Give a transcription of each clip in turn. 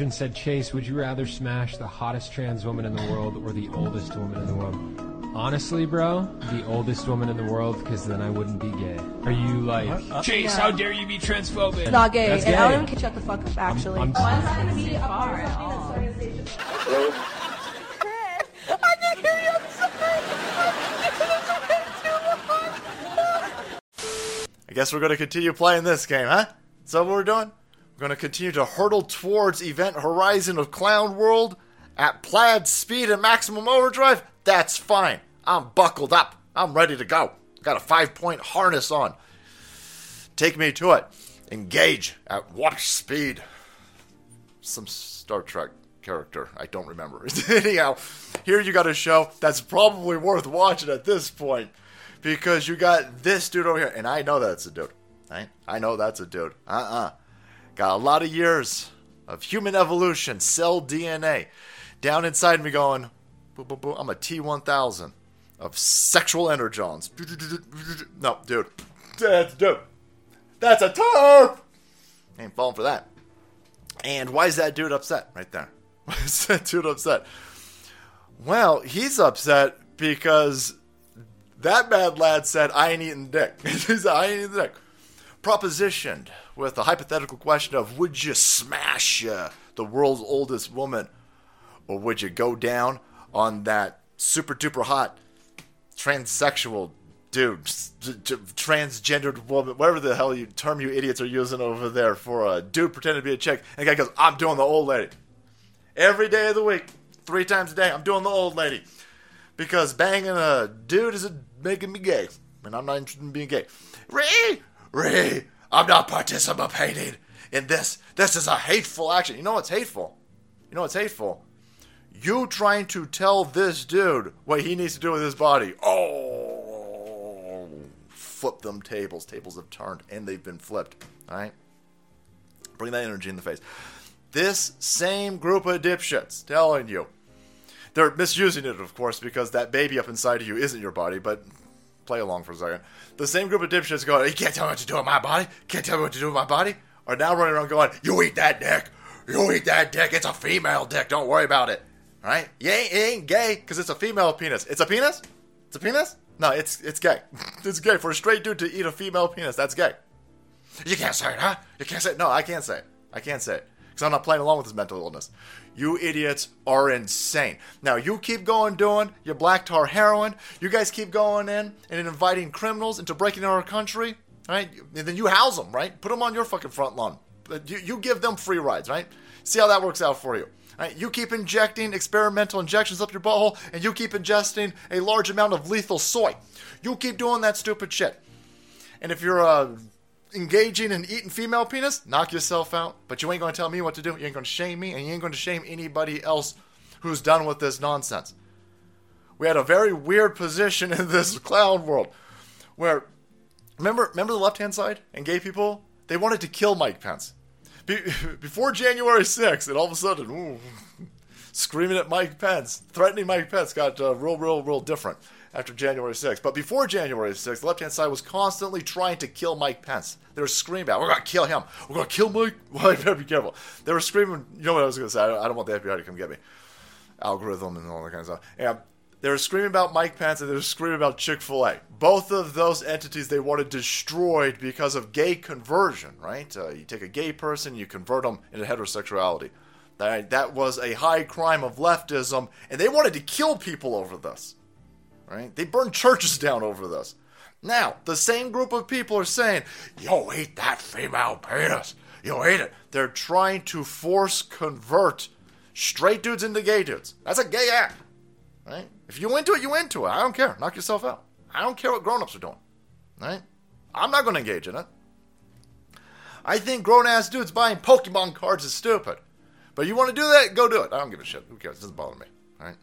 And said, Chase, would you rather smash the hottest trans woman in the world or the oldest woman in the world? Honestly, bro, the oldest woman in the world, because then I wouldn't be gay. Are you like, uh, Chase, how dare you be transphobic? Not gay. That's and I gay. don't even can shut the fuck up, actually. I'm- One's gonna be a bar at all. I guess we're going to continue playing this game, huh? Is that what we're doing? We're going to continue to hurtle towards Event Horizon of Clown World at plaid speed and maximum overdrive. That's fine. I'm buckled up. I'm ready to go. Got a five point harness on. Take me to it. Engage at warp speed. Some Star Trek character. I don't remember. Anyhow, here you got a show that's probably worth watching at this point because you got this dude over here, and I know that's a dude. Right? I know that's a dude. Uh uh Got a lot of years of human evolution, cell DNA down inside me going. I'm a T1000 of sexual energons. No, dude. That's dude. That's a turf! Ain't falling for that. And why is that dude upset right there? Why is that dude upset? Well, he's upset because that bad lad said, I ain't eating dick. he said, I ain't eating dick. Propositioned with a hypothetical question of would you smash uh, the world's oldest woman or would you go down on that super duper hot transsexual dude, transgendered woman, whatever the hell you term you idiots are using over there for a dude pretending to be a chick. And the guy goes, I'm doing the old lady. Every day of the week, three times a day, I'm doing the old lady. Because banging a dude is making me gay. And I'm not interested in being gay. Ray! Ray! I'm not participating in this. This is a hateful action. You know what's hateful? You know what's hateful? You trying to tell this dude what he needs to do with his body. Oh, flip them tables. Tables have turned and they've been flipped. All right? Bring that energy in the face. This same group of dipshits telling you. They're misusing it, of course, because that baby up inside of you isn't your body, but play along for a second. The same group of dipshits going, You can't tell me what to do with my body. Can't tell me what to do with my body. Are now running around going, You eat that dick. You eat that dick. It's a female dick. Don't worry about it. Right? You ain't, it ain't gay because it's a female penis. It's a penis? It's a penis? No, it's it's gay. it's gay. For a straight dude to eat a female penis, that's gay. You can't say it, huh? You can't say it. No, I can't say it. I can't say it. Because I'm not playing along with his mental illness. You idiots are insane. Now, you keep going doing your black tar heroin. You guys keep going in and inviting criminals into breaking our country, right? And then you house them, right? Put them on your fucking front lawn. You, you give them free rides, right? See how that works out for you. Right? You keep injecting experimental injections up your butthole, and you keep ingesting a large amount of lethal soy. You keep doing that stupid shit. And if you're uh, engaging in eating female penis, knock yourself out. But you ain't going to tell me what to do. You ain't going to shame me, and you ain't going to shame anybody else who's done with this nonsense. We had a very weird position in this clown world where, remember, remember the left hand side and gay people? They wanted to kill Mike Pence. Be- before January 6th, and all of a sudden, ooh, screaming at Mike Pence, threatening Mike Pence got uh, real, real, real different after January 6th. But before January 6th, the left hand side was constantly trying to kill Mike Pence. They were screaming about, we're going to kill him. We're going to kill Mike. Well, you better be careful. They were screaming, you know what I was going to say? I don't, I don't want the FBI to come get me. Algorithm and all that kind of stuff. Yeah. They were screaming about Mike Pence and they were screaming about Chick fil A. Both of those entities they wanted destroyed because of gay conversion, right? Uh, you take a gay person, you convert them into heterosexuality. That, that was a high crime of leftism, and they wanted to kill people over this. Right? They burned churches down over this. Now, the same group of people are saying, Yo, eat that female penis. You eat it. They're trying to force convert straight dudes into gay dudes. That's a gay act. Right? If you into it, you into it. I don't care. Knock yourself out. I don't care what grown-ups are doing. Right? I'm not going to engage in it. I think grown-ass dudes buying Pokemon cards is stupid. But you want to do that? Go do it. I don't give a shit. Who cares? It doesn't bother me. Right?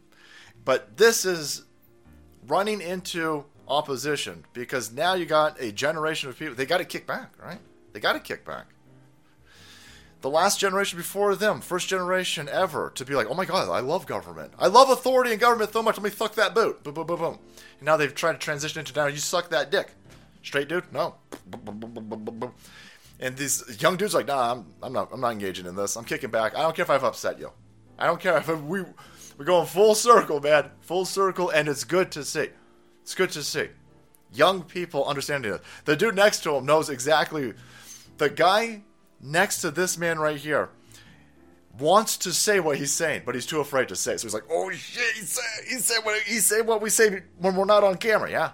But this is running into opposition because now you got a generation of people. They got to kick back, right? They got to kick back. The last generation before them, first generation ever, to be like, oh my god, I love government. I love authority and government so much. Let me suck that boot. Boom, boom, boom, boom. And now they've tried to transition into now you suck that dick. Straight dude? No. And these young dudes like, nah, I'm, I'm not I'm not engaging in this. I'm kicking back. I don't care if I've upset you. I don't care if we we're going full circle, man, full circle, and it's good to see. It's good to see young people understanding it. The dude next to him knows exactly. The guy next to this man right here wants to say what he's saying, but he's too afraid to say. So he's like, "Oh shit, he said he said what he said what we say when we're not on camera." Yeah,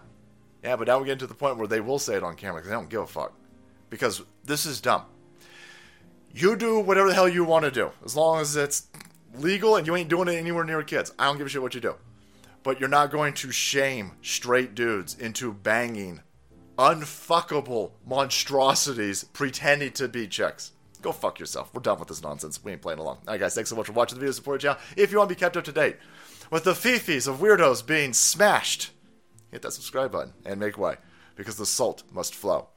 yeah. But now we're getting to the point where they will say it on camera because they don't give a fuck. Because this is dumb. You do whatever the hell you want to do, as long as it's legal and you ain't doing it anywhere near kids. I don't give a shit what you do. But you're not going to shame straight dudes into banging unfuckable monstrosities pretending to be chicks. Go fuck yourself. We're done with this nonsense. We ain't playing along. Alright, guys, thanks so much for watching the video. Support the channel. If you want to be kept up to date with the fifis of weirdos being smashed, hit that subscribe button and make way because the salt must flow.